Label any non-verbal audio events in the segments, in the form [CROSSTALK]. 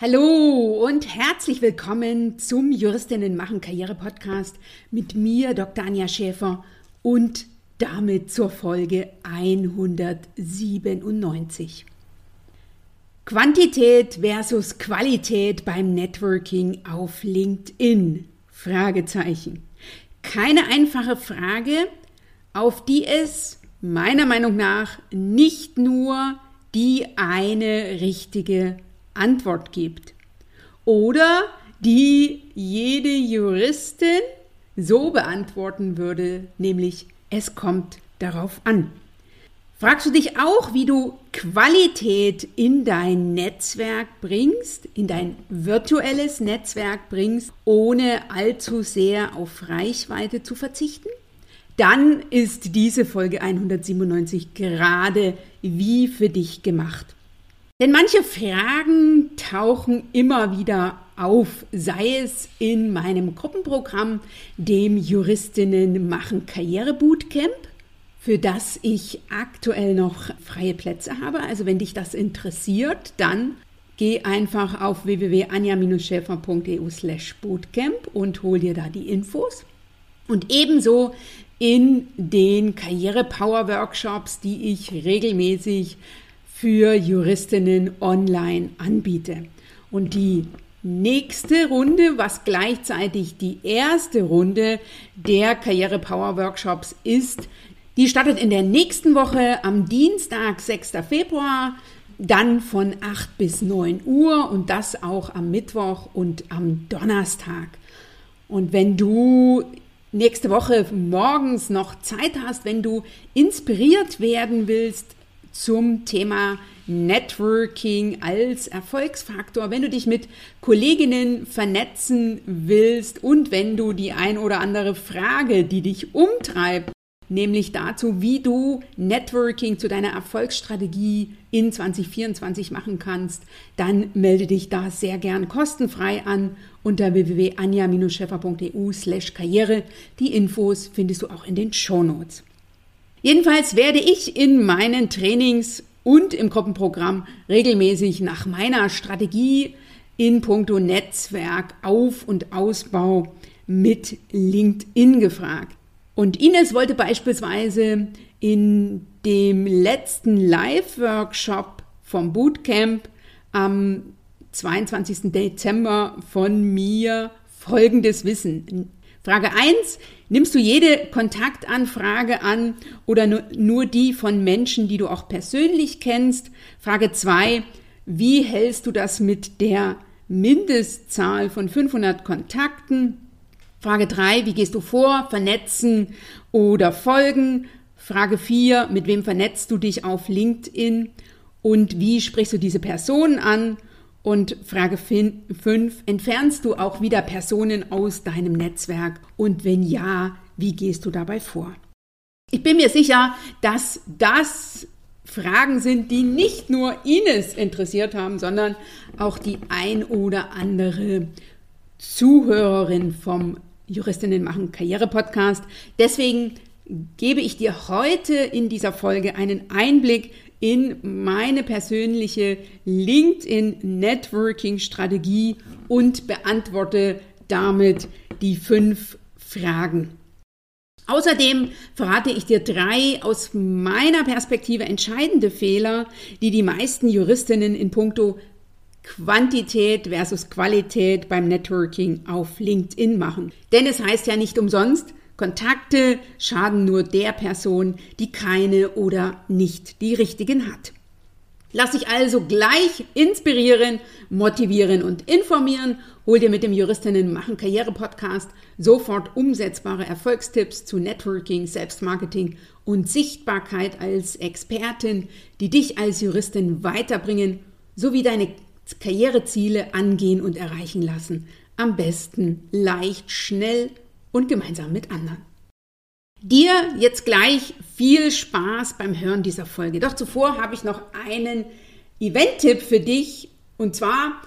Hallo und herzlich willkommen zum Juristinnen machen Karriere Podcast mit mir, Dr. Anja Schäfer und damit zur Folge 197. Quantität versus Qualität beim Networking auf LinkedIn? Fragezeichen. Keine einfache Frage, auf die es meiner Meinung nach nicht nur die eine richtige Antwort gibt. Oder die jede Juristin so beantworten würde, nämlich es kommt darauf an. Fragst du dich auch, wie du Qualität in dein Netzwerk bringst, in dein virtuelles Netzwerk bringst, ohne allzu sehr auf Reichweite zu verzichten? Dann ist diese Folge 197 gerade wie für dich gemacht. Denn manche Fragen tauchen immer wieder auf, sei es in meinem Gruppenprogramm, dem Juristinnen machen Karriere Bootcamp, für das ich aktuell noch freie Plätze habe. Also wenn dich das interessiert, dann geh einfach auf www.anja-schäfer.eu slash bootcamp und hol dir da die Infos. Und ebenso in den Karriere Power Workshops, die ich regelmäßig für Juristinnen online anbiete. Und die nächste Runde, was gleichzeitig die erste Runde der Karriere Power Workshops ist, die startet in der nächsten Woche am Dienstag, 6. Februar, dann von 8 bis 9 Uhr und das auch am Mittwoch und am Donnerstag. Und wenn du nächste Woche morgens noch Zeit hast, wenn du inspiriert werden willst, zum Thema Networking als Erfolgsfaktor, wenn du dich mit Kolleginnen vernetzen willst und wenn du die ein oder andere Frage, die dich umtreibt, nämlich dazu, wie du Networking zu deiner Erfolgsstrategie in 2024 machen kannst, dann melde dich da sehr gern kostenfrei an unter www.anja-scheffer.eu slash karriere. Die Infos findest du auch in den Show Notes. Jedenfalls werde ich in meinen Trainings und im Gruppenprogramm regelmäßig nach meiner Strategie in puncto Netzwerk, Auf- und Ausbau mit LinkedIn gefragt. Und Ines wollte beispielsweise in dem letzten Live-Workshop vom Bootcamp am 22. Dezember von mir Folgendes wissen. Frage 1, nimmst du jede Kontaktanfrage an oder nur die von Menschen, die du auch persönlich kennst? Frage 2, wie hältst du das mit der Mindestzahl von 500 Kontakten? Frage 3, wie gehst du vor? Vernetzen oder folgen? Frage 4, mit wem vernetzt du dich auf LinkedIn? Und wie sprichst du diese Personen an? Und Frage 5, entfernst du auch wieder Personen aus deinem Netzwerk? Und wenn ja, wie gehst du dabei vor? Ich bin mir sicher, dass das Fragen sind, die nicht nur Ines interessiert haben, sondern auch die ein oder andere Zuhörerin vom Juristinnen machen Karriere Podcast. Deswegen gebe ich dir heute in dieser Folge einen Einblick in meine persönliche LinkedIn-Networking-Strategie und beantworte damit die fünf Fragen. Außerdem verrate ich dir drei aus meiner Perspektive entscheidende Fehler, die die meisten Juristinnen in puncto Quantität versus Qualität beim Networking auf LinkedIn machen. Denn es heißt ja nicht umsonst, Kontakte schaden nur der Person, die keine oder nicht die richtigen hat. Lass dich also gleich inspirieren, motivieren und informieren. Hol dir mit dem Juristinnen machen Karriere Podcast sofort umsetzbare Erfolgstipps zu Networking, Selbstmarketing und Sichtbarkeit als Expertin, die dich als Juristin weiterbringen, sowie deine Karriereziele angehen und erreichen lassen. Am besten leicht, schnell und gemeinsam mit anderen. Dir jetzt gleich viel Spaß beim Hören dieser Folge. Doch zuvor habe ich noch einen Event-Tipp für dich und zwar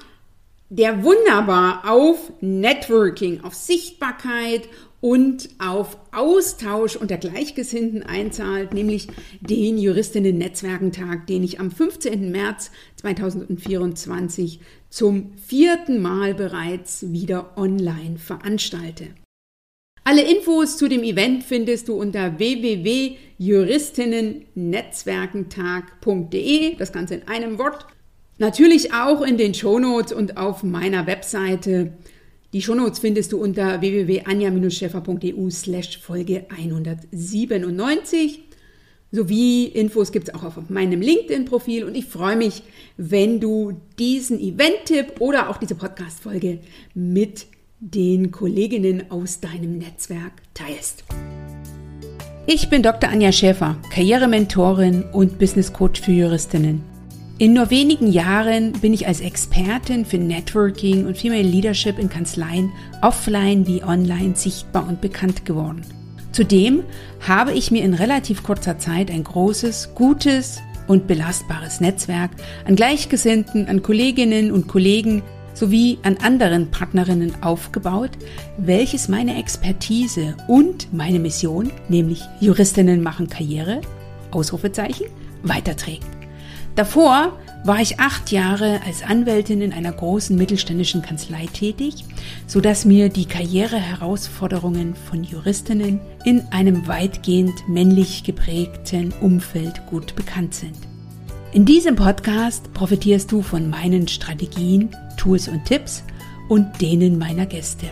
der wunderbar auf Networking, auf Sichtbarkeit und auf Austausch unter Gleichgesinnten einzahlt, nämlich den Juristinnen-Netzwerkentag, den ich am 15. März 2024 zum vierten Mal bereits wieder online veranstalte. Alle Infos zu dem Event findest du unter www.juristinnennetzwerkentag.de, das Ganze in einem Wort. Natürlich auch in den Shownotes und auf meiner Webseite die Shownotes findest du unter www.anja-scheffer.eu slash Folge 197. Sowie Infos gibt es auch auf meinem LinkedIn-Profil und ich freue mich, wenn du diesen Event-Tipp oder auch diese Podcast-Folge mit den Kolleginnen aus deinem Netzwerk teilst. Ich bin Dr. Anja Schäfer, Karrierementorin und Business Coach für Juristinnen. In nur wenigen Jahren bin ich als Expertin für Networking und Female Leadership in Kanzleien offline wie online sichtbar und bekannt geworden. Zudem habe ich mir in relativ kurzer Zeit ein großes, gutes und belastbares Netzwerk an Gleichgesinnten, an Kolleginnen und Kollegen sowie an anderen Partnerinnen aufgebaut, welches meine Expertise und meine Mission, nämlich Juristinnen machen Karriere, Ausrufezeichen, weiterträgt. Davor war ich acht Jahre als Anwältin in einer großen mittelständischen Kanzlei tätig, sodass mir die Karriereherausforderungen von Juristinnen in einem weitgehend männlich geprägten Umfeld gut bekannt sind. In diesem Podcast profitierst du von meinen Strategien, Tools und Tipps und denen meiner Gäste.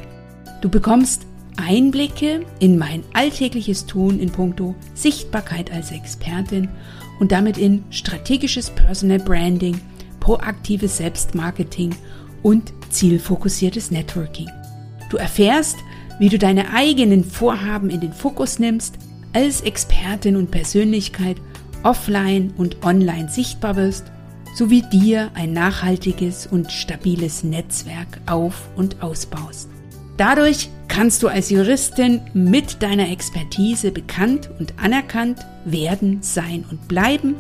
Du bekommst Einblicke in mein alltägliches Tun in puncto Sichtbarkeit als Expertin und damit in strategisches Personal Branding, proaktives Selbstmarketing und zielfokussiertes Networking. Du erfährst, wie du deine eigenen Vorhaben in den Fokus nimmst, als Expertin und Persönlichkeit offline und online sichtbar wirst, sowie dir ein nachhaltiges und stabiles Netzwerk auf und ausbaust. Dadurch kannst du als Juristin mit deiner Expertise bekannt und anerkannt werden, sein und bleiben,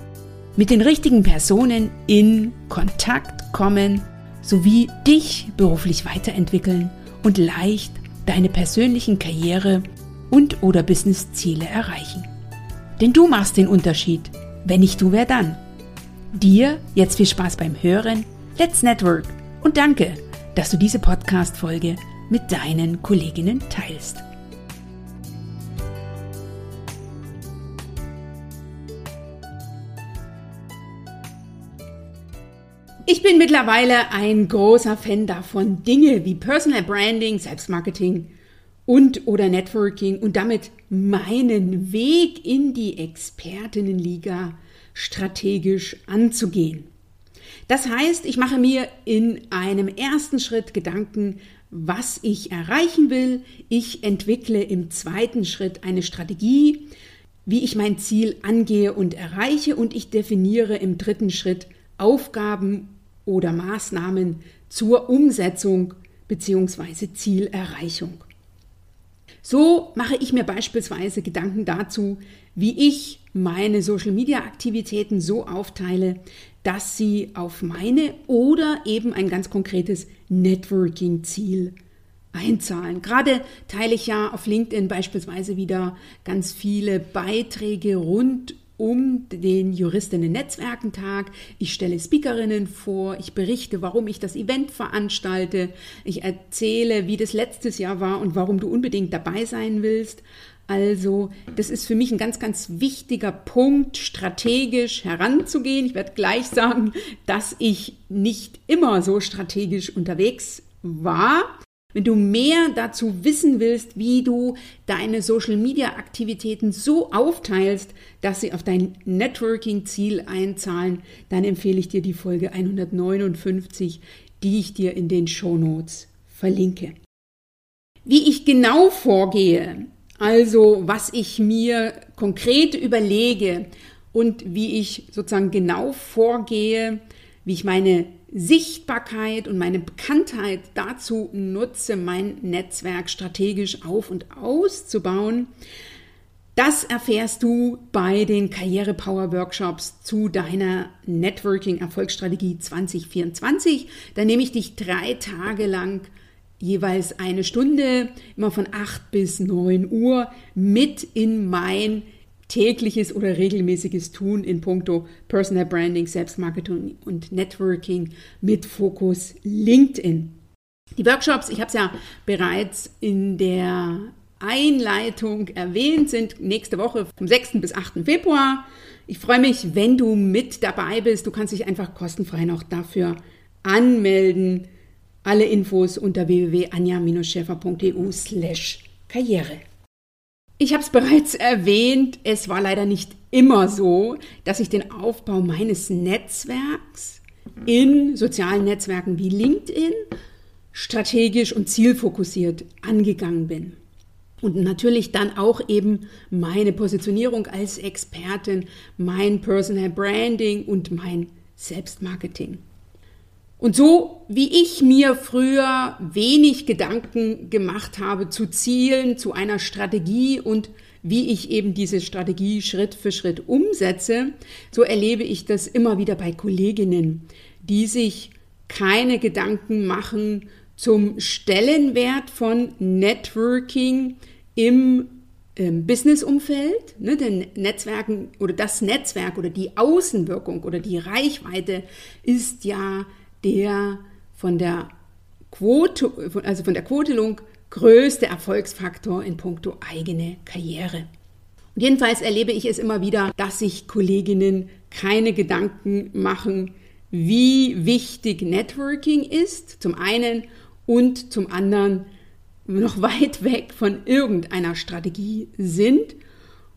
mit den richtigen Personen in Kontakt kommen sowie dich beruflich weiterentwickeln und leicht deine persönlichen Karriere und oder Businessziele erreichen. Denn du machst den Unterschied. Wenn nicht du, wer dann? Dir jetzt viel Spaß beim Hören. Let's Network und danke, dass du diese Podcast-Folge mit deinen Kolleginnen teilst. Ich bin mittlerweile ein großer Fan davon, Dinge wie Personal Branding, Selbstmarketing und oder Networking und damit meinen Weg in die Expertinnenliga strategisch anzugehen. Das heißt, ich mache mir in einem ersten Schritt Gedanken, was ich erreichen will. Ich entwickle im zweiten Schritt eine Strategie, wie ich mein Ziel angehe und erreiche und ich definiere im dritten Schritt Aufgaben oder Maßnahmen zur Umsetzung bzw. Zielerreichung. So mache ich mir beispielsweise Gedanken dazu, wie ich meine Social-Media-Aktivitäten so aufteile, dass sie auf meine oder eben ein ganz konkretes Networking-Ziel einzahlen. Gerade teile ich ja auf LinkedIn beispielsweise wieder ganz viele Beiträge rund um den Juristinnen-Netzwerkentag. Ich stelle Speakerinnen vor, ich berichte, warum ich das Event veranstalte, ich erzähle, wie das letztes Jahr war und warum du unbedingt dabei sein willst. Also, das ist für mich ein ganz, ganz wichtiger Punkt, strategisch heranzugehen. Ich werde gleich sagen, dass ich nicht immer so strategisch unterwegs war. Wenn du mehr dazu wissen willst, wie du deine Social-Media-Aktivitäten so aufteilst, dass sie auf dein Networking-Ziel einzahlen, dann empfehle ich dir die Folge 159, die ich dir in den Show Notes verlinke. Wie ich genau vorgehe, also was ich mir konkret überlege und wie ich sozusagen genau vorgehe, wie ich meine Sichtbarkeit und meine Bekanntheit dazu nutze, mein Netzwerk strategisch auf und auszubauen. Das erfährst du bei den Karriere Power Workshops zu deiner Networking Erfolgsstrategie 2024. Da nehme ich dich drei Tage lang jeweils eine Stunde, immer von 8 bis 9 Uhr, mit in mein tägliches oder regelmäßiges Tun in puncto Personal Branding, Selbstmarketing und Networking mit Fokus LinkedIn. Die Workshops, ich habe es ja bereits in der Einleitung erwähnt, sind nächste Woche vom 6. bis 8. Februar. Ich freue mich, wenn du mit dabei bist. Du kannst dich einfach kostenfrei noch dafür anmelden. Alle Infos unter www.anja-schäfer.eu slash karriere. Ich habe es bereits erwähnt, es war leider nicht immer so, dass ich den Aufbau meines Netzwerks in sozialen Netzwerken wie LinkedIn strategisch und zielfokussiert angegangen bin. Und natürlich dann auch eben meine Positionierung als Expertin, mein Personal Branding und mein Selbstmarketing. Und so wie ich mir früher wenig Gedanken gemacht habe zu Zielen, zu einer Strategie und wie ich eben diese Strategie Schritt für Schritt umsetze, so erlebe ich das immer wieder bei Kolleginnen, die sich keine Gedanken machen zum Stellenwert von Networking im ähm, Businessumfeld, ne, denn Netzwerken oder das Netzwerk oder die Außenwirkung oder die Reichweite ist ja der von der Quote, also von der Quotelung größte Erfolgsfaktor in puncto eigene Karriere. Und jedenfalls erlebe ich es immer wieder, dass sich Kolleginnen keine Gedanken machen, wie wichtig Networking ist, zum einen, und zum anderen noch weit weg von irgendeiner Strategie sind.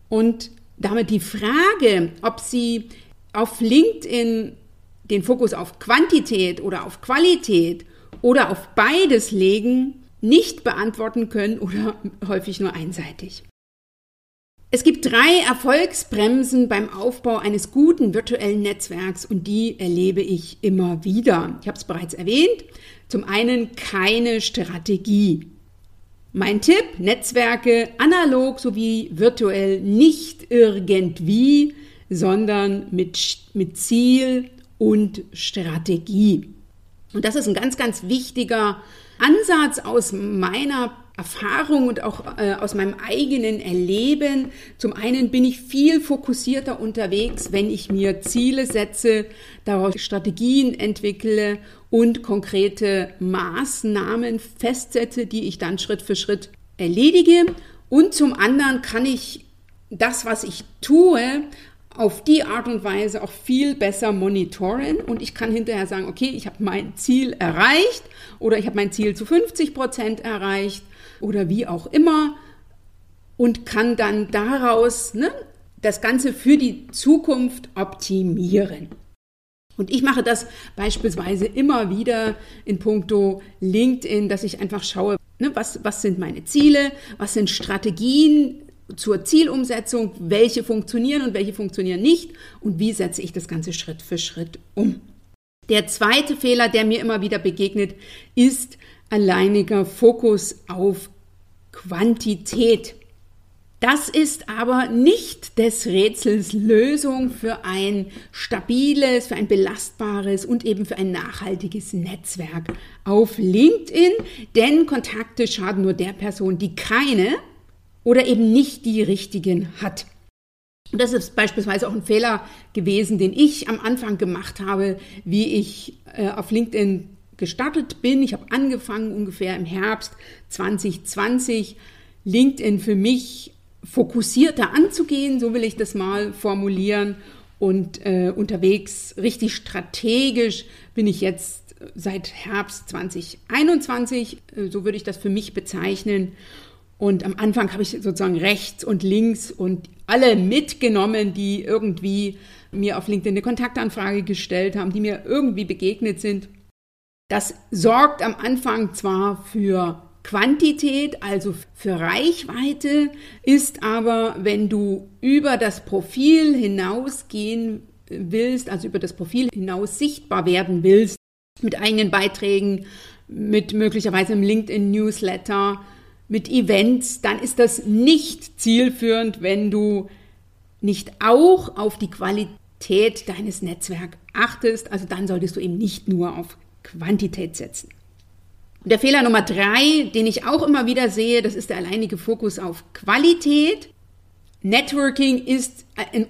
Und damit die Frage, ob sie auf LinkedIn den Fokus auf Quantität oder auf Qualität oder auf beides legen, nicht beantworten können oder [LAUGHS] häufig nur einseitig. Es gibt drei Erfolgsbremsen beim Aufbau eines guten virtuellen Netzwerks und die erlebe ich immer wieder. Ich habe es bereits erwähnt. Zum einen keine Strategie. Mein Tipp, Netzwerke analog sowie virtuell nicht irgendwie, sondern mit, mit Ziel und Strategie. Und das ist ein ganz, ganz wichtiger Ansatz aus meiner Erfahrung und auch äh, aus meinem eigenen Erleben. Zum einen bin ich viel fokussierter unterwegs, wenn ich mir Ziele setze, daraus Strategien entwickle und konkrete Maßnahmen festsetze, die ich dann Schritt für Schritt erledige. Und zum anderen kann ich das, was ich tue, auf die Art und Weise auch viel besser monitoren und ich kann hinterher sagen, okay, ich habe mein Ziel erreicht oder ich habe mein Ziel zu 50 Prozent erreicht oder wie auch immer und kann dann daraus ne, das Ganze für die Zukunft optimieren. Und ich mache das beispielsweise immer wieder in puncto LinkedIn, dass ich einfach schaue, ne, was, was sind meine Ziele, was sind Strategien, zur Zielumsetzung, welche funktionieren und welche funktionieren nicht und wie setze ich das Ganze Schritt für Schritt um. Der zweite Fehler, der mir immer wieder begegnet, ist alleiniger Fokus auf Quantität. Das ist aber nicht des Rätsels Lösung für ein stabiles, für ein belastbares und eben für ein nachhaltiges Netzwerk auf LinkedIn, denn Kontakte schaden nur der Person, die keine oder eben nicht die richtigen hat. Und das ist beispielsweise auch ein Fehler gewesen, den ich am Anfang gemacht habe, wie ich äh, auf LinkedIn gestartet bin. Ich habe angefangen ungefähr im Herbst 2020 LinkedIn für mich fokussierter anzugehen, so will ich das mal formulieren. Und äh, unterwegs richtig strategisch bin ich jetzt seit Herbst 2021, äh, so würde ich das für mich bezeichnen. Und am Anfang habe ich sozusagen rechts und links und alle mitgenommen, die irgendwie mir auf LinkedIn eine Kontaktanfrage gestellt haben, die mir irgendwie begegnet sind. Das sorgt am Anfang zwar für Quantität, also für Reichweite, ist aber, wenn du über das Profil hinausgehen willst, also über das Profil hinaus sichtbar werden willst, mit eigenen Beiträgen, mit möglicherweise einem LinkedIn-Newsletter, mit Events, dann ist das nicht zielführend, wenn du nicht auch auf die Qualität deines Netzwerks achtest. Also dann solltest du eben nicht nur auf Quantität setzen. Und der Fehler Nummer drei, den ich auch immer wieder sehe, das ist der alleinige Fokus auf Qualität. Networking ist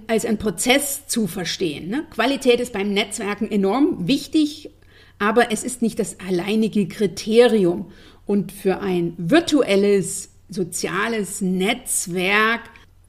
als ein Prozess zu verstehen. Ne? Qualität ist beim Netzwerken enorm wichtig, aber es ist nicht das alleinige Kriterium. Und für ein virtuelles, soziales Netzwerk,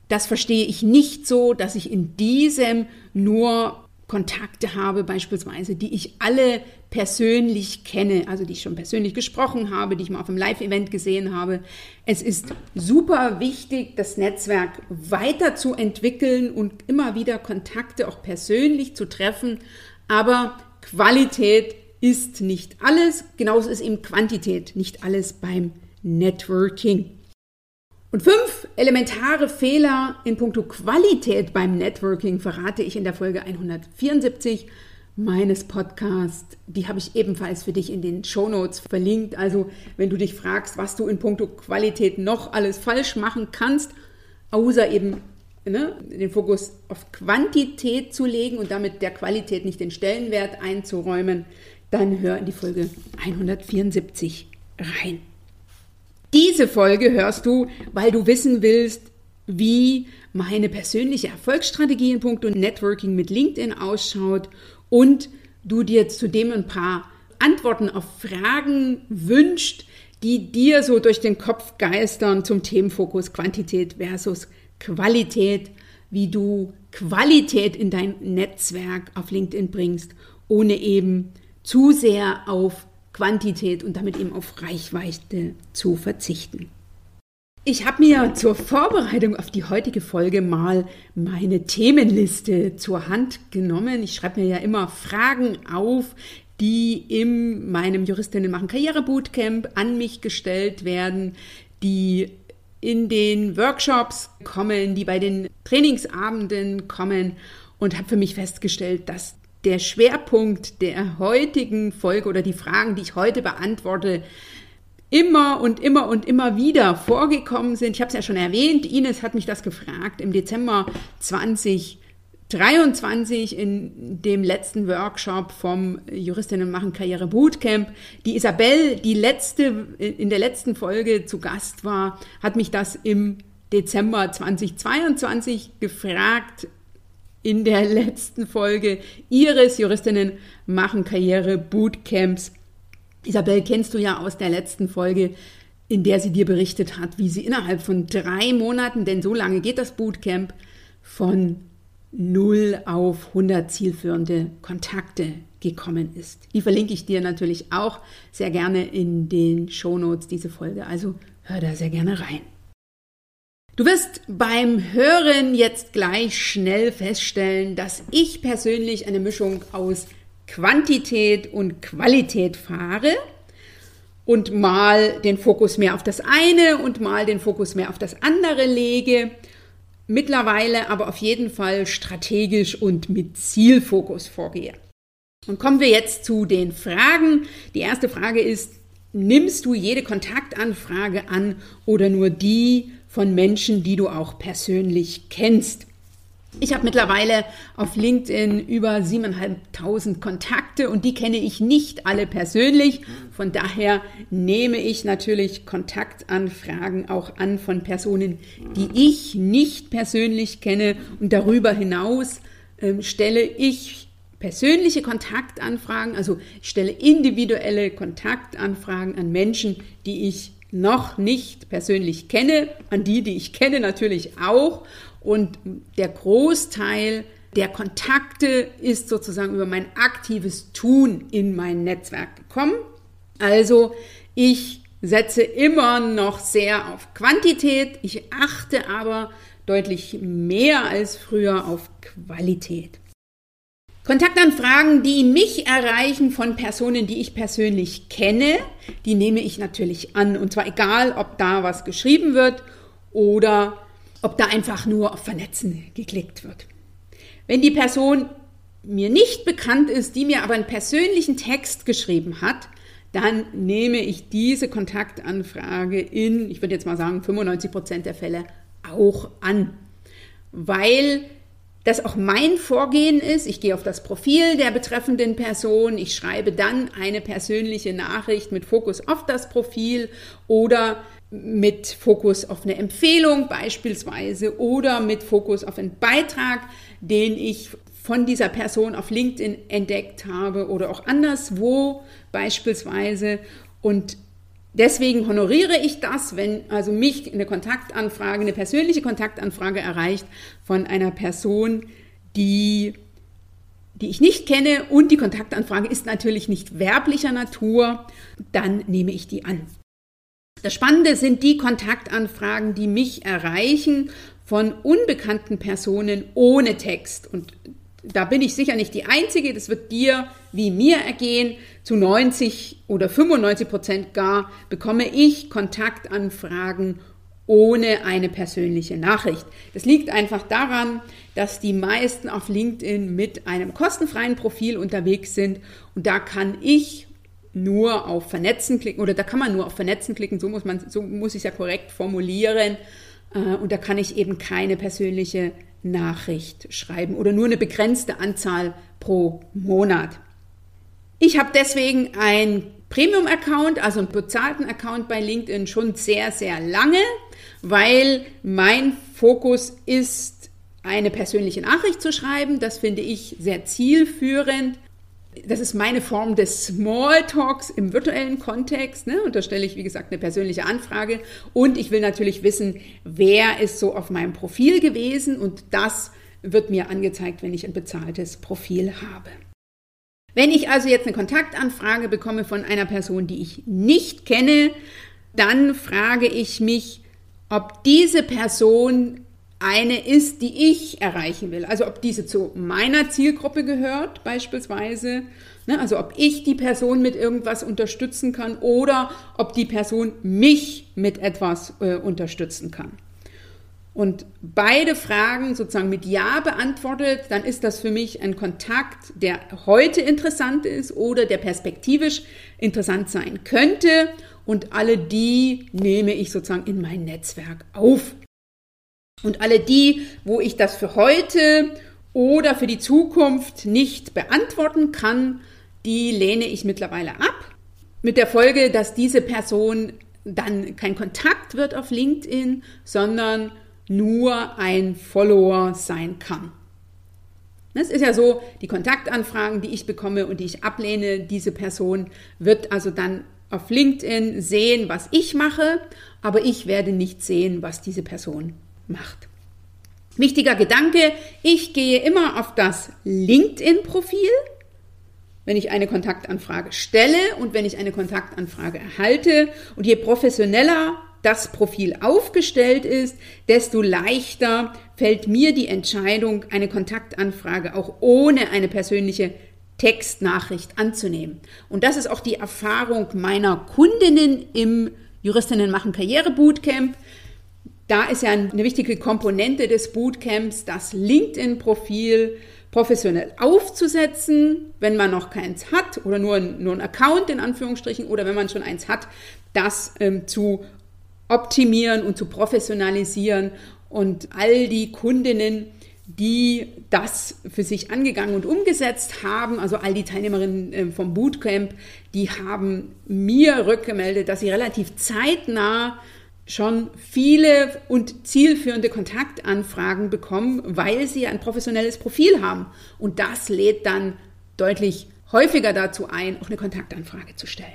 das verstehe ich nicht so, dass ich in diesem nur Kontakte habe, beispielsweise, die ich alle persönlich kenne, also die ich schon persönlich gesprochen habe, die ich mal auf einem Live-Event gesehen habe. Es ist super wichtig, das Netzwerk weiterzuentwickeln und immer wieder Kontakte auch persönlich zu treffen, aber Qualität ist nicht alles, genauso ist eben Quantität nicht alles beim Networking. Und fünf elementare Fehler in puncto Qualität beim Networking verrate ich in der Folge 174 meines Podcasts. Die habe ich ebenfalls für dich in den Show Notes verlinkt. Also, wenn du dich fragst, was du in puncto Qualität noch alles falsch machen kannst, außer eben ne, den Fokus auf Quantität zu legen und damit der Qualität nicht den Stellenwert einzuräumen, dann hör in die Folge 174 rein. Diese Folge hörst du, weil du wissen willst, wie meine persönliche Erfolgsstrategie in puncto Networking mit LinkedIn ausschaut und du dir zudem ein paar Antworten auf Fragen wünscht, die dir so durch den Kopf geistern zum Themenfokus Quantität versus Qualität, wie du Qualität in dein Netzwerk auf LinkedIn bringst, ohne eben zu sehr auf Quantität und damit eben auf Reichweite zu verzichten. Ich habe mir zur Vorbereitung auf die heutige Folge mal meine Themenliste zur Hand genommen. Ich schreibe mir ja immer Fragen auf, die in meinem Juristinnen machen Karriere Bootcamp an mich gestellt werden, die in den Workshops kommen, die bei den Trainingsabenden kommen und habe für mich festgestellt, dass der Schwerpunkt der heutigen Folge oder die Fragen, die ich heute beantworte, immer und immer und immer wieder vorgekommen sind. Ich habe es ja schon erwähnt, Ines hat mich das gefragt im Dezember 2023 in dem letzten Workshop vom Juristinnen machen Karriere Bootcamp. Die Isabel, die letzte, in der letzten Folge zu Gast war, hat mich das im Dezember 2022 gefragt, in der letzten Folge ihres Juristinnen machen Karriere Bootcamps. Isabel kennst du ja aus der letzten Folge, in der sie dir berichtet hat, wie sie innerhalb von drei Monaten, denn so lange geht das Bootcamp, von 0 auf 100 zielführende Kontakte gekommen ist. Die verlinke ich dir natürlich auch sehr gerne in den Shownotes, diese Folge. Also hör da sehr gerne rein. Du wirst beim Hören jetzt gleich schnell feststellen, dass ich persönlich eine Mischung aus Quantität und Qualität fahre und mal den Fokus mehr auf das eine und mal den Fokus mehr auf das andere lege. Mittlerweile aber auf jeden Fall strategisch und mit Zielfokus vorgehe. Und kommen wir jetzt zu den Fragen. Die erste Frage ist, nimmst du jede Kontaktanfrage an oder nur die, von Menschen, die du auch persönlich kennst. Ich habe mittlerweile auf LinkedIn über 7.500 Kontakte und die kenne ich nicht alle persönlich. Von daher nehme ich natürlich Kontaktanfragen auch an von Personen, die ich nicht persönlich kenne. Und darüber hinaus äh, stelle ich persönliche Kontaktanfragen, also ich stelle individuelle Kontaktanfragen an Menschen, die ich noch nicht persönlich kenne, an die, die ich kenne, natürlich auch. Und der Großteil der Kontakte ist sozusagen über mein aktives Tun in mein Netzwerk gekommen. Also ich setze immer noch sehr auf Quantität, ich achte aber deutlich mehr als früher auf Qualität. Kontaktanfragen, die mich erreichen von Personen, die ich persönlich kenne, die nehme ich natürlich an. Und zwar egal, ob da was geschrieben wird oder ob da einfach nur auf Vernetzen geklickt wird. Wenn die Person mir nicht bekannt ist, die mir aber einen persönlichen Text geschrieben hat, dann nehme ich diese Kontaktanfrage in, ich würde jetzt mal sagen, 95 Prozent der Fälle auch an. Weil das auch mein Vorgehen ist. Ich gehe auf das Profil der betreffenden Person, ich schreibe dann eine persönliche Nachricht mit Fokus auf das Profil oder mit Fokus auf eine Empfehlung beispielsweise oder mit Fokus auf einen Beitrag, den ich von dieser Person auf LinkedIn entdeckt habe oder auch anderswo beispielsweise. Und deswegen honoriere ich das, wenn also mich eine Kontaktanfrage, eine persönliche Kontaktanfrage erreicht von einer Person, die, die ich nicht kenne und die Kontaktanfrage ist natürlich nicht werblicher Natur, dann nehme ich die an. Das Spannende sind die Kontaktanfragen, die mich erreichen von unbekannten Personen ohne Text. Und da bin ich sicher nicht die Einzige, das wird dir wie mir ergehen. Zu 90 oder 95 Prozent gar bekomme ich Kontaktanfragen ohne eine persönliche Nachricht. Das liegt einfach daran, dass die meisten auf LinkedIn mit einem kostenfreien Profil unterwegs sind und da kann ich nur auf Vernetzen klicken oder da kann man nur auf Vernetzen klicken, so muss so muss ich es ja korrekt formulieren äh, und da kann ich eben keine persönliche Nachricht schreiben oder nur eine begrenzte Anzahl pro Monat. Ich habe deswegen ein Premium-Account, also einen bezahlten Account bei LinkedIn schon sehr, sehr lange, weil mein Fokus ist, eine persönliche Nachricht zu schreiben. Das finde ich sehr zielführend das ist meine Form des Smalltalks im virtuellen Kontext. Ne? Und da stelle ich, wie gesagt, eine persönliche Anfrage. Und ich will natürlich wissen, wer ist so auf meinem Profil gewesen. Und das wird mir angezeigt, wenn ich ein bezahltes Profil habe. Wenn ich also jetzt eine Kontaktanfrage bekomme von einer Person, die ich nicht kenne, dann frage ich mich, ob diese Person eine ist, die ich erreichen will. Also ob diese zu meiner Zielgruppe gehört beispielsweise, ne? also ob ich die Person mit irgendwas unterstützen kann oder ob die Person mich mit etwas äh, unterstützen kann. Und beide Fragen sozusagen mit Ja beantwortet, dann ist das für mich ein Kontakt, der heute interessant ist oder der perspektivisch interessant sein könnte. Und alle die nehme ich sozusagen in mein Netzwerk auf. Und alle die, wo ich das für heute oder für die Zukunft nicht beantworten kann, die lehne ich mittlerweile ab. Mit der Folge, dass diese Person dann kein Kontakt wird auf LinkedIn, sondern nur ein Follower sein kann. Es ist ja so, die Kontaktanfragen, die ich bekomme und die ich ablehne, diese Person wird also dann auf LinkedIn sehen, was ich mache, aber ich werde nicht sehen, was diese Person macht. Wichtiger Gedanke, ich gehe immer auf das LinkedIn-Profil, wenn ich eine Kontaktanfrage stelle und wenn ich eine Kontaktanfrage erhalte. Und je professioneller das Profil aufgestellt ist, desto leichter fällt mir die Entscheidung, eine Kontaktanfrage auch ohne eine persönliche Textnachricht anzunehmen. Und das ist auch die Erfahrung meiner Kundinnen im Juristinnen machen Karriere Bootcamp. Da ist ja eine wichtige Komponente des Bootcamps, das LinkedIn-Profil professionell aufzusetzen, wenn man noch keins hat oder nur, nur ein Account in Anführungsstrichen oder wenn man schon eins hat, das ähm, zu optimieren und zu professionalisieren und all die Kundinnen, die das für sich angegangen und umgesetzt haben, also all die Teilnehmerinnen ähm, vom Bootcamp, die haben mir rückgemeldet, dass sie relativ zeitnah schon viele und zielführende Kontaktanfragen bekommen, weil sie ein professionelles Profil haben. Und das lädt dann deutlich häufiger dazu ein, auch eine Kontaktanfrage zu stellen.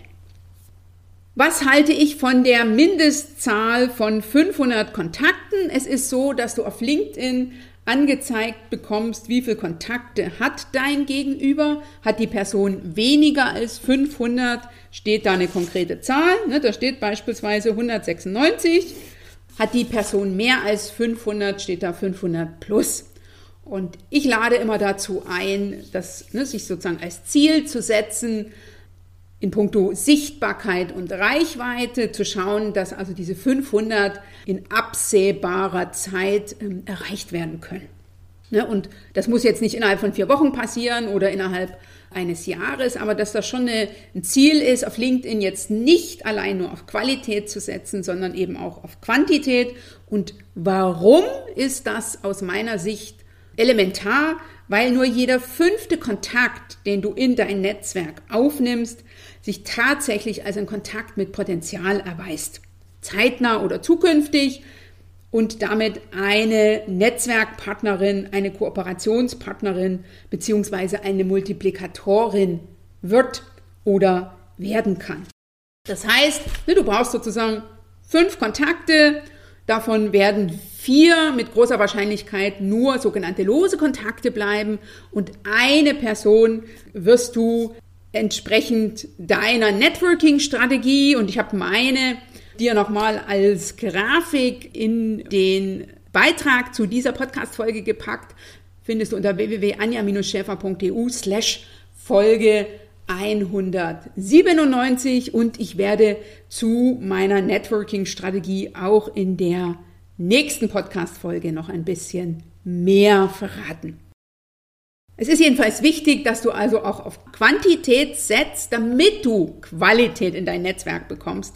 Was halte ich von der Mindestzahl von 500 Kontakten? Es ist so, dass du auf LinkedIn angezeigt bekommst, wie viele Kontakte hat dein Gegenüber. Hat die Person weniger als 500, steht da eine konkrete Zahl. Ne? Da steht beispielsweise 196. Hat die Person mehr als 500, steht da 500 plus. Und ich lade immer dazu ein, das, ne, sich sozusagen als Ziel zu setzen, in puncto Sichtbarkeit und Reichweite zu schauen, dass also diese 500 in absehbarer Zeit ähm, erreicht werden können. Ne? Und das muss jetzt nicht innerhalb von vier Wochen passieren oder innerhalb eines Jahres, aber dass das schon eine, ein Ziel ist, auf LinkedIn jetzt nicht allein nur auf Qualität zu setzen, sondern eben auch auf Quantität. Und warum ist das aus meiner Sicht elementar, weil nur jeder fünfte Kontakt, den du in dein Netzwerk aufnimmst, sich tatsächlich als ein Kontakt mit Potenzial erweist. Zeitnah oder zukünftig und damit eine Netzwerkpartnerin, eine Kooperationspartnerin beziehungsweise eine Multiplikatorin wird oder werden kann. Das heißt, ne, du brauchst sozusagen fünf Kontakte, davon werden vier mit großer Wahrscheinlichkeit nur sogenannte lose Kontakte bleiben und eine Person wirst du entsprechend deiner Networking-Strategie und ich habe meine dir nochmal als Grafik in den Beitrag zu dieser Podcast-Folge gepackt. Findest du unter www.anja-schäfer.eu slash Folge 197 und ich werde zu meiner Networking-Strategie auch in der nächsten Podcast-Folge noch ein bisschen mehr verraten. Es ist jedenfalls wichtig, dass du also auch auf Quantität setzt, damit du Qualität in dein Netzwerk bekommst.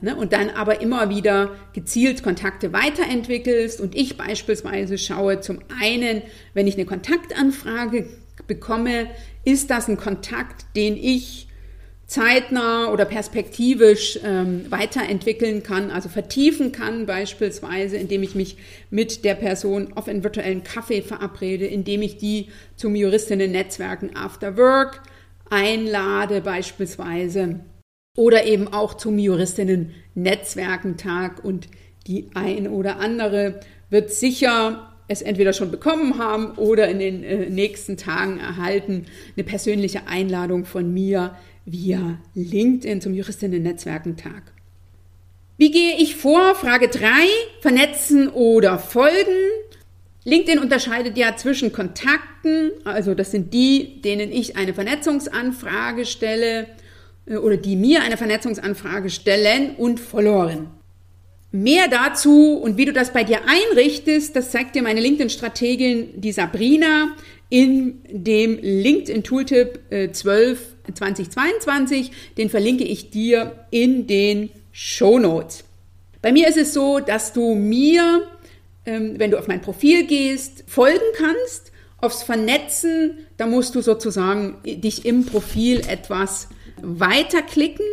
Ne? Und dann aber immer wieder gezielt Kontakte weiterentwickelst. Und ich beispielsweise schaue zum einen, wenn ich eine Kontaktanfrage bekomme, ist das ein Kontakt, den ich zeitnah oder perspektivisch ähm, weiterentwickeln kann, also vertiefen kann, beispielsweise, indem ich mich mit der Person auf einen virtuellen Kaffee verabrede, indem ich die zum Juristinnen-Netzwerken After Work einlade, beispielsweise, oder eben auch zum Juristinnen-Netzwerkentag und die ein oder andere wird sicher es entweder schon bekommen haben oder in den äh, nächsten Tagen erhalten, eine persönliche Einladung von mir via LinkedIn zum Juristinnen-Netzwerkentag. Wie gehe ich vor? Frage 3. Vernetzen oder folgen. LinkedIn unterscheidet ja zwischen Kontakten, also das sind die, denen ich eine Vernetzungsanfrage stelle äh, oder die mir eine Vernetzungsanfrage stellen und Followern. Mehr dazu und wie du das bei dir einrichtest, das zeigt dir meine LinkedIn-Strategin, die Sabrina, in dem LinkedIn Tooltip 12 2022. Den verlinke ich dir in den Show Notes. Bei mir ist es so, dass du mir, ähm, wenn du auf mein Profil gehst, folgen kannst. Aufs Vernetzen, da musst du sozusagen dich im Profil etwas weiterklicken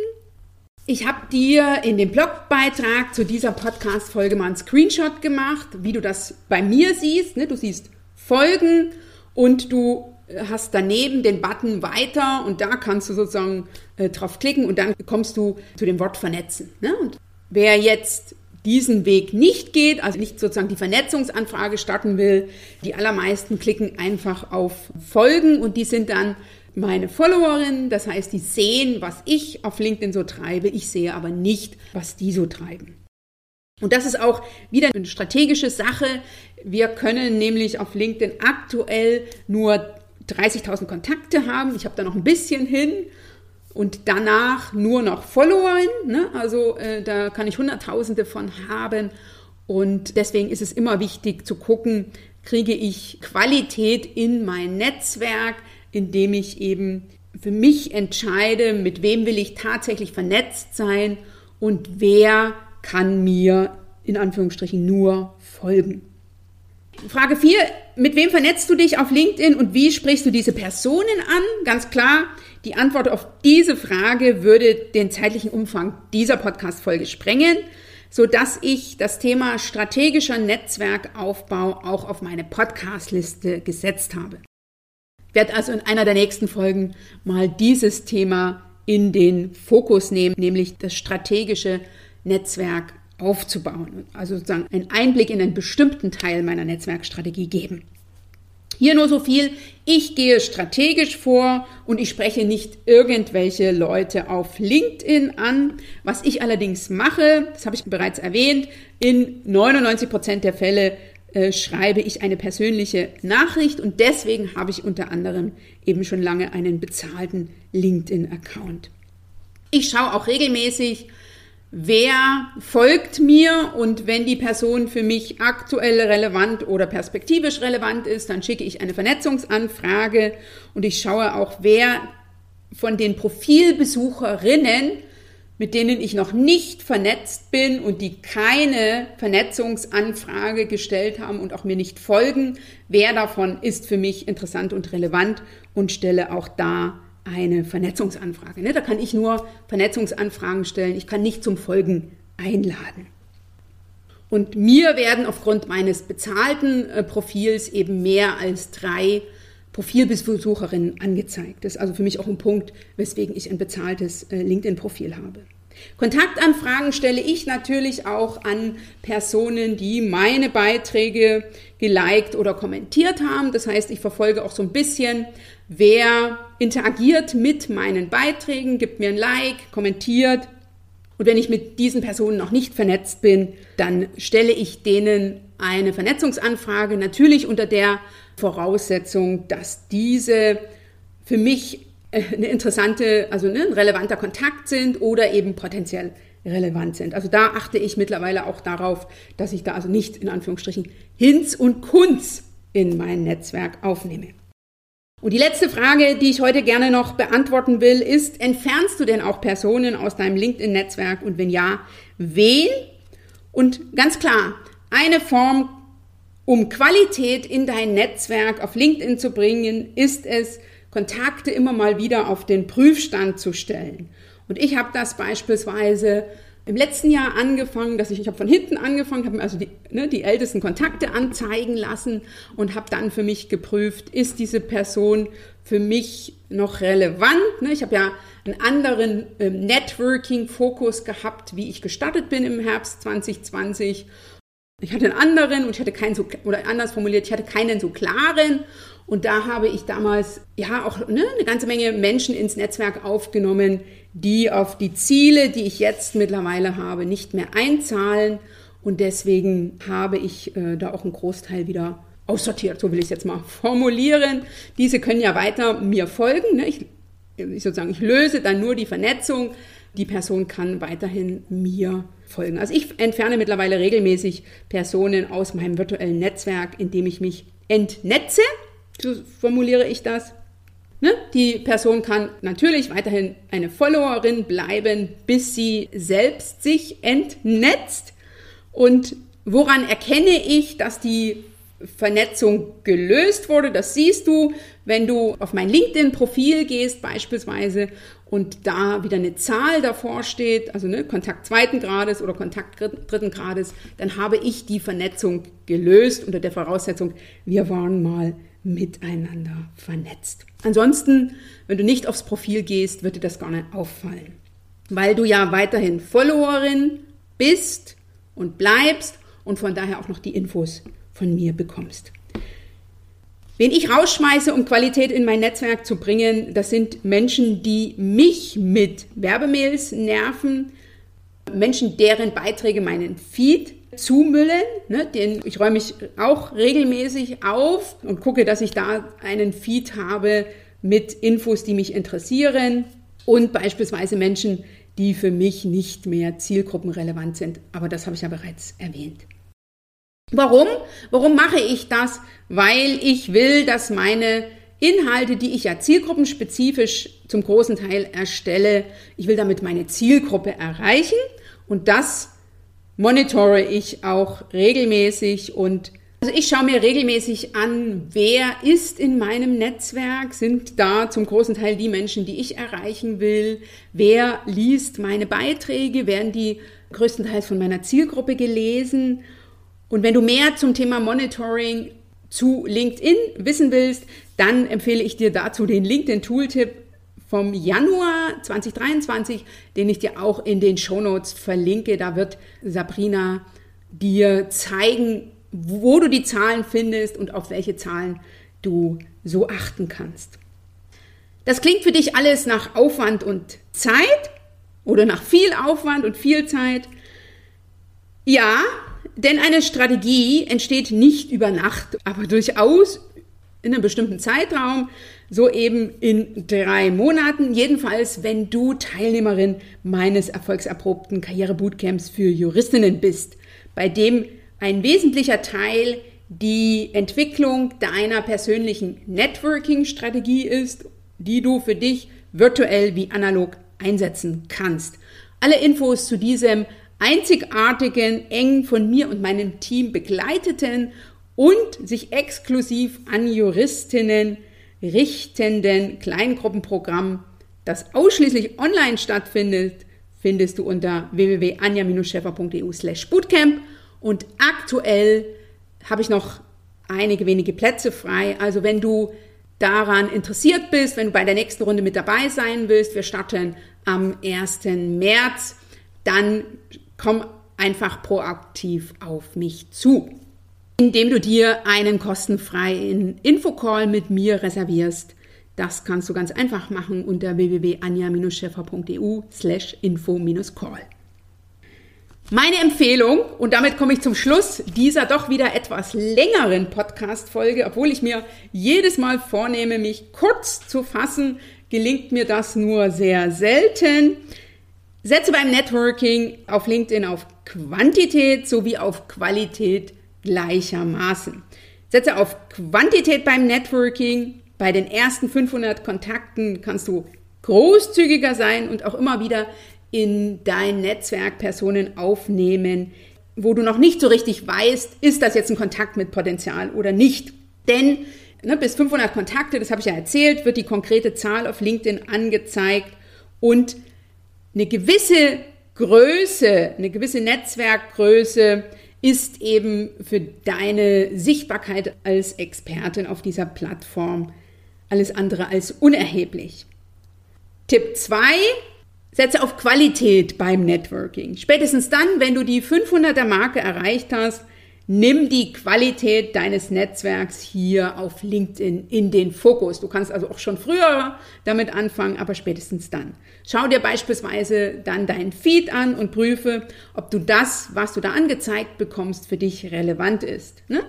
ich habe dir in dem Blogbeitrag zu dieser Podcast-Folge mal einen Screenshot gemacht, wie du das bei mir siehst. Ne? Du siehst Folgen und du hast daneben den Button weiter und da kannst du sozusagen äh, drauf klicken und dann kommst du zu dem Wort vernetzen. Ne? Und wer jetzt diesen Weg nicht geht, also nicht sozusagen die Vernetzungsanfrage starten will, die allermeisten klicken einfach auf Folgen und die sind dann meine Followerinnen. Das heißt, die sehen, was ich auf LinkedIn so treibe. Ich sehe aber nicht, was die so treiben. Und das ist auch wieder eine strategische Sache. Wir können nämlich auf LinkedIn aktuell nur 30.000 Kontakte haben. Ich habe da noch ein bisschen hin und danach nur noch Follower. Ne? Also äh, da kann ich Hunderttausende von haben. Und deswegen ist es immer wichtig zu gucken, kriege ich Qualität in mein Netzwerk, indem ich eben für mich entscheide, mit wem will ich tatsächlich vernetzt sein und wer kann mir in Anführungsstrichen nur folgen. Frage 4, mit wem vernetzt du dich auf LinkedIn und wie sprichst du diese Personen an? Ganz klar, die Antwort auf diese Frage würde den zeitlichen Umfang dieser Podcast-Folge sprengen, sodass ich das Thema strategischer Netzwerkaufbau auch auf meine Podcast-Liste gesetzt habe werde also in einer der nächsten Folgen mal dieses Thema in den Fokus nehmen, nämlich das strategische Netzwerk aufzubauen. Also sozusagen einen Einblick in einen bestimmten Teil meiner Netzwerkstrategie geben. Hier nur so viel. Ich gehe strategisch vor und ich spreche nicht irgendwelche Leute auf LinkedIn an. Was ich allerdings mache, das habe ich bereits erwähnt, in 99 Prozent der Fälle äh, schreibe ich eine persönliche Nachricht und deswegen habe ich unter anderem eben schon lange einen bezahlten LinkedIn-Account. Ich schaue auch regelmäßig, wer folgt mir und wenn die Person für mich aktuell relevant oder perspektivisch relevant ist, dann schicke ich eine Vernetzungsanfrage und ich schaue auch, wer von den Profilbesucherinnen mit denen ich noch nicht vernetzt bin und die keine Vernetzungsanfrage gestellt haben und auch mir nicht folgen. Wer davon ist für mich interessant und relevant und stelle auch da eine Vernetzungsanfrage. Ne? Da kann ich nur Vernetzungsanfragen stellen. Ich kann nicht zum Folgen einladen. Und mir werden aufgrund meines bezahlten äh, Profils eben mehr als drei Profilbesucherinnen angezeigt. Das ist also für mich auch ein Punkt, weswegen ich ein bezahltes äh, LinkedIn-Profil habe. Kontaktanfragen stelle ich natürlich auch an Personen, die meine Beiträge geliked oder kommentiert haben. Das heißt, ich verfolge auch so ein bisschen, wer interagiert mit meinen Beiträgen, gibt mir ein Like, kommentiert. Und wenn ich mit diesen Personen noch nicht vernetzt bin, dann stelle ich denen eine Vernetzungsanfrage, natürlich unter der Voraussetzung, dass diese für mich eine interessante, also ne, ein relevanter Kontakt sind oder eben potenziell relevant sind. Also da achte ich mittlerweile auch darauf, dass ich da also nicht in Anführungsstrichen Hinz und Kunz in mein Netzwerk aufnehme. Und die letzte Frage, die ich heute gerne noch beantworten will, ist, entfernst du denn auch Personen aus deinem LinkedIn-Netzwerk und wenn ja, wen? Und ganz klar, eine Form, um Qualität in dein Netzwerk auf LinkedIn zu bringen, ist es, Kontakte immer mal wieder auf den Prüfstand zu stellen. Und ich habe das beispielsweise im letzten Jahr angefangen, dass ich, ich habe von hinten angefangen, habe mir also die, ne, die ältesten Kontakte anzeigen lassen und habe dann für mich geprüft, ist diese Person für mich noch relevant? Ne? Ich habe ja einen anderen ähm, Networking-Fokus gehabt, wie ich gestartet bin im Herbst 2020. Ich hatte einen anderen und ich hatte keinen so, oder anders formuliert, ich hatte keinen so klaren und da habe ich damals ja auch ne, eine ganze Menge Menschen ins Netzwerk aufgenommen, die auf die Ziele, die ich jetzt mittlerweile habe, nicht mehr einzahlen. Und deswegen habe ich äh, da auch einen Großteil wieder aussortiert, so will ich es jetzt mal [LAUGHS] formulieren. Diese können ja weiter mir folgen. Ne? Ich, ich sozusagen, ich löse dann nur die Vernetzung. Die Person kann weiterhin mir folgen. Also ich entferne mittlerweile regelmäßig Personen aus meinem virtuellen Netzwerk, indem ich mich entnetze so formuliere ich das. Ne? Die Person kann natürlich weiterhin eine Followerin bleiben, bis sie selbst sich entnetzt. Und woran erkenne ich, dass die Vernetzung gelöst wurde? Das siehst du, wenn du auf mein LinkedIn-Profil gehst beispielsweise und da wieder eine Zahl davor steht, also ne, Kontakt zweiten Grades oder Kontakt dritten Grades, dann habe ich die Vernetzung gelöst unter der Voraussetzung, wir waren mal miteinander vernetzt. Ansonsten, wenn du nicht aufs Profil gehst, wird dir das gar nicht auffallen, weil du ja weiterhin Followerin bist und bleibst und von daher auch noch die Infos von mir bekommst. Wen ich rausschmeiße, um Qualität in mein Netzwerk zu bringen, das sind Menschen, die mich mit Werbemails nerven, Menschen, deren Beiträge meinen Feed zumüllen. Ne, den, ich räume mich auch regelmäßig auf und gucke, dass ich da einen Feed habe mit Infos, die mich interessieren und beispielsweise Menschen, die für mich nicht mehr zielgruppenrelevant sind. Aber das habe ich ja bereits erwähnt. Warum? Warum mache ich das? Weil ich will, dass meine Inhalte, die ich ja zielgruppenspezifisch zum großen Teil erstelle, ich will damit meine Zielgruppe erreichen und das monitore ich auch regelmäßig und also ich schaue mir regelmäßig an, wer ist in meinem Netzwerk, sind da zum großen Teil die Menschen, die ich erreichen will, wer liest meine Beiträge, werden die größtenteils von meiner Zielgruppe gelesen. Und wenn du mehr zum Thema Monitoring zu LinkedIn wissen willst, dann empfehle ich dir dazu den LinkedIn Tooltip vom Januar 2023, den ich dir auch in den Shownotes verlinke. Da wird Sabrina dir zeigen, wo du die Zahlen findest und auf welche Zahlen du so achten kannst. Das klingt für dich alles nach Aufwand und Zeit oder nach viel Aufwand und viel Zeit. Ja, denn eine Strategie entsteht nicht über Nacht, aber durchaus in einem bestimmten Zeitraum so eben in drei Monaten. Jedenfalls, wenn du Teilnehmerin meines erfolgserprobten Karrierebootcamps für Juristinnen bist, bei dem ein wesentlicher Teil die Entwicklung deiner persönlichen Networking-Strategie ist, die du für dich virtuell wie analog einsetzen kannst. Alle Infos zu diesem einzigartigen, eng von mir und meinem Team begleiteten und sich exklusiv an Juristinnen richtenden Kleingruppenprogramm, das ausschließlich online stattfindet, findest du unter www.anja-scheffer.eu slash bootcamp und aktuell habe ich noch einige wenige Plätze frei. Also wenn du daran interessiert bist, wenn du bei der nächsten Runde mit dabei sein willst, wir starten am 1. März, dann komm einfach proaktiv auf mich zu, indem du dir einen kostenfreien Infocall mit mir reservierst. Das kannst du ganz einfach machen unter www.anja-scheffer.eu slash info-call. Meine Empfehlung, und damit komme ich zum Schluss dieser doch wieder etwas längeren Podcast-Folge, obwohl ich mir jedes Mal vornehme, mich kurz zu fassen, gelingt mir das nur sehr selten. Setze beim Networking auf LinkedIn auf Quantität sowie auf Qualität gleichermaßen. Setze auf Quantität beim Networking. Bei den ersten 500 Kontakten kannst du großzügiger sein und auch immer wieder in dein Netzwerk Personen aufnehmen, wo du noch nicht so richtig weißt, ist das jetzt ein Kontakt mit Potenzial oder nicht. Denn ne, bis 500 Kontakte, das habe ich ja erzählt, wird die konkrete Zahl auf LinkedIn angezeigt und eine gewisse Größe, eine gewisse Netzwerkgröße ist eben für deine Sichtbarkeit als Expertin auf dieser Plattform alles andere als unerheblich. Tipp 2, Setze auf Qualität beim Networking. Spätestens dann, wenn du die 500er Marke erreicht hast, nimm die Qualität deines Netzwerks hier auf LinkedIn in den Fokus. Du kannst also auch schon früher damit anfangen, aber spätestens dann. Schau dir beispielsweise dann deinen Feed an und prüfe, ob du das, was du da angezeigt bekommst, für dich relevant ist. Ne?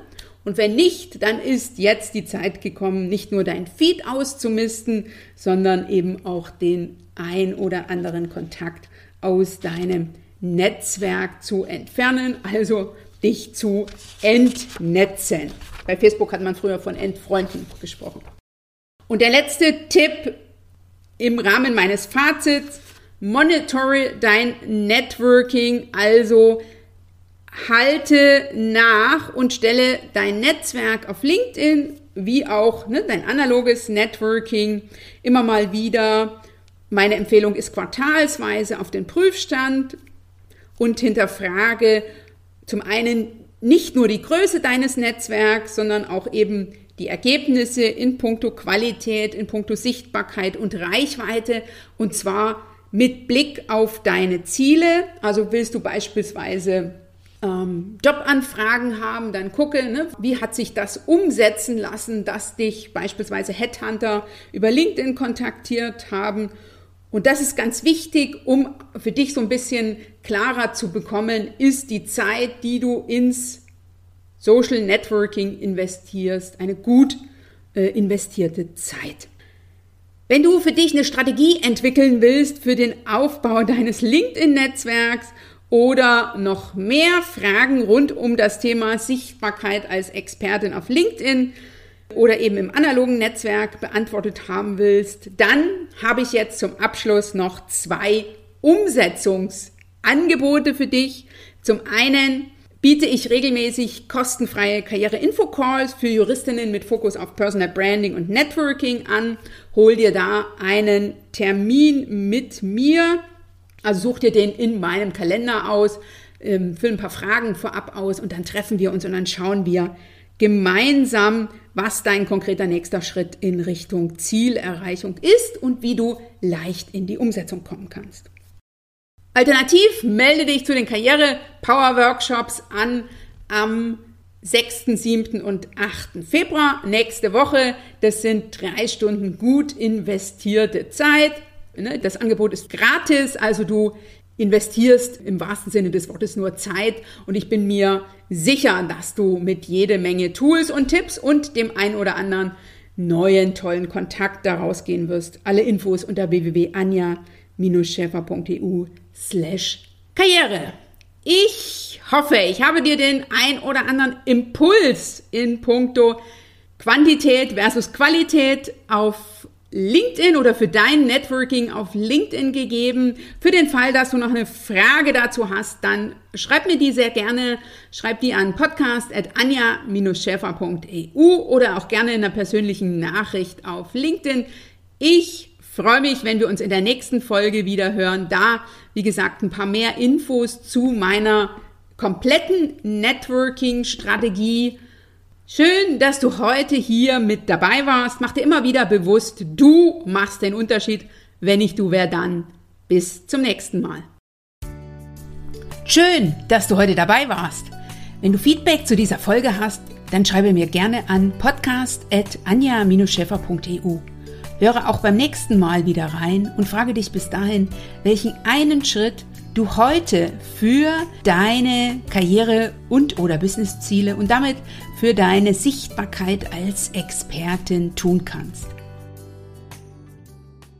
Und wenn nicht, dann ist jetzt die Zeit gekommen, nicht nur dein Feed auszumisten, sondern eben auch den ein oder anderen Kontakt aus deinem Netzwerk zu entfernen, also dich zu entnetzen. Bei Facebook hat man früher von Entfreunden gesprochen. Und der letzte Tipp im Rahmen meines Fazits, monitore dein Networking, also halte nach und stelle dein Netzwerk auf LinkedIn wie auch ne, dein analoges Networking immer mal wieder. Meine Empfehlung ist quartalsweise auf den Prüfstand und hinterfrage zum einen nicht nur die Größe deines Netzwerks, sondern auch eben die Ergebnisse in puncto Qualität, in puncto Sichtbarkeit und Reichweite und zwar mit Blick auf deine Ziele. Also willst du beispielsweise ähm, Jobanfragen haben, dann gucke, ne, wie hat sich das umsetzen lassen, dass dich beispielsweise Headhunter über LinkedIn kontaktiert haben. Und das ist ganz wichtig, um für dich so ein bisschen klarer zu bekommen, ist die Zeit, die du ins Social Networking investierst, eine gut äh, investierte Zeit. Wenn du für dich eine Strategie entwickeln willst für den Aufbau deines LinkedIn-Netzwerks oder noch mehr Fragen rund um das Thema Sichtbarkeit als Expertin auf LinkedIn oder eben im analogen Netzwerk beantwortet haben willst, dann habe ich jetzt zum Abschluss noch zwei Umsetzungsangebote für dich. Zum einen biete ich regelmäßig kostenfreie Karriere-Info-Calls für Juristinnen mit Fokus auf Personal Branding und Networking an. Hol dir da einen Termin mit mir also such dir den in meinem Kalender aus, ähm, füll ein paar Fragen vorab aus und dann treffen wir uns und dann schauen wir gemeinsam, was dein konkreter nächster Schritt in Richtung Zielerreichung ist und wie du leicht in die Umsetzung kommen kannst. Alternativ melde dich zu den Karriere Power Workshops an am 6., 7. und 8. Februar nächste Woche. Das sind drei Stunden gut investierte Zeit. Ne, das Angebot ist gratis, also du investierst im wahrsten Sinne des Wortes nur Zeit und ich bin mir sicher, dass du mit jede Menge Tools und Tipps und dem ein oder anderen neuen tollen Kontakt daraus gehen wirst. Alle Infos unter www.anja-schäfer.eu slash Karriere. Ich hoffe, ich habe dir den ein oder anderen Impuls in puncto Quantität versus Qualität auf LinkedIn oder für dein Networking auf LinkedIn gegeben. Für den Fall, dass du noch eine Frage dazu hast, dann schreib mir die sehr gerne. Schreib die an podcast.anja-schäfer.eu oder auch gerne in einer persönlichen Nachricht auf LinkedIn. Ich freue mich, wenn wir uns in der nächsten Folge wieder hören. Da, wie gesagt, ein paar mehr Infos zu meiner kompletten Networking-Strategie Schön, dass du heute hier mit dabei warst. Mach dir immer wieder bewusst, du machst den Unterschied. Wenn nicht du, wer dann? Bis zum nächsten Mal. Schön, dass du heute dabei warst. Wenn du Feedback zu dieser Folge hast, dann schreibe mir gerne an podcast.anja-scheffer.eu. Höre auch beim nächsten Mal wieder rein und frage dich bis dahin, welchen einen Schritt du heute für deine Karriere und oder Businessziele und damit für deine Sichtbarkeit als Expertin tun kannst.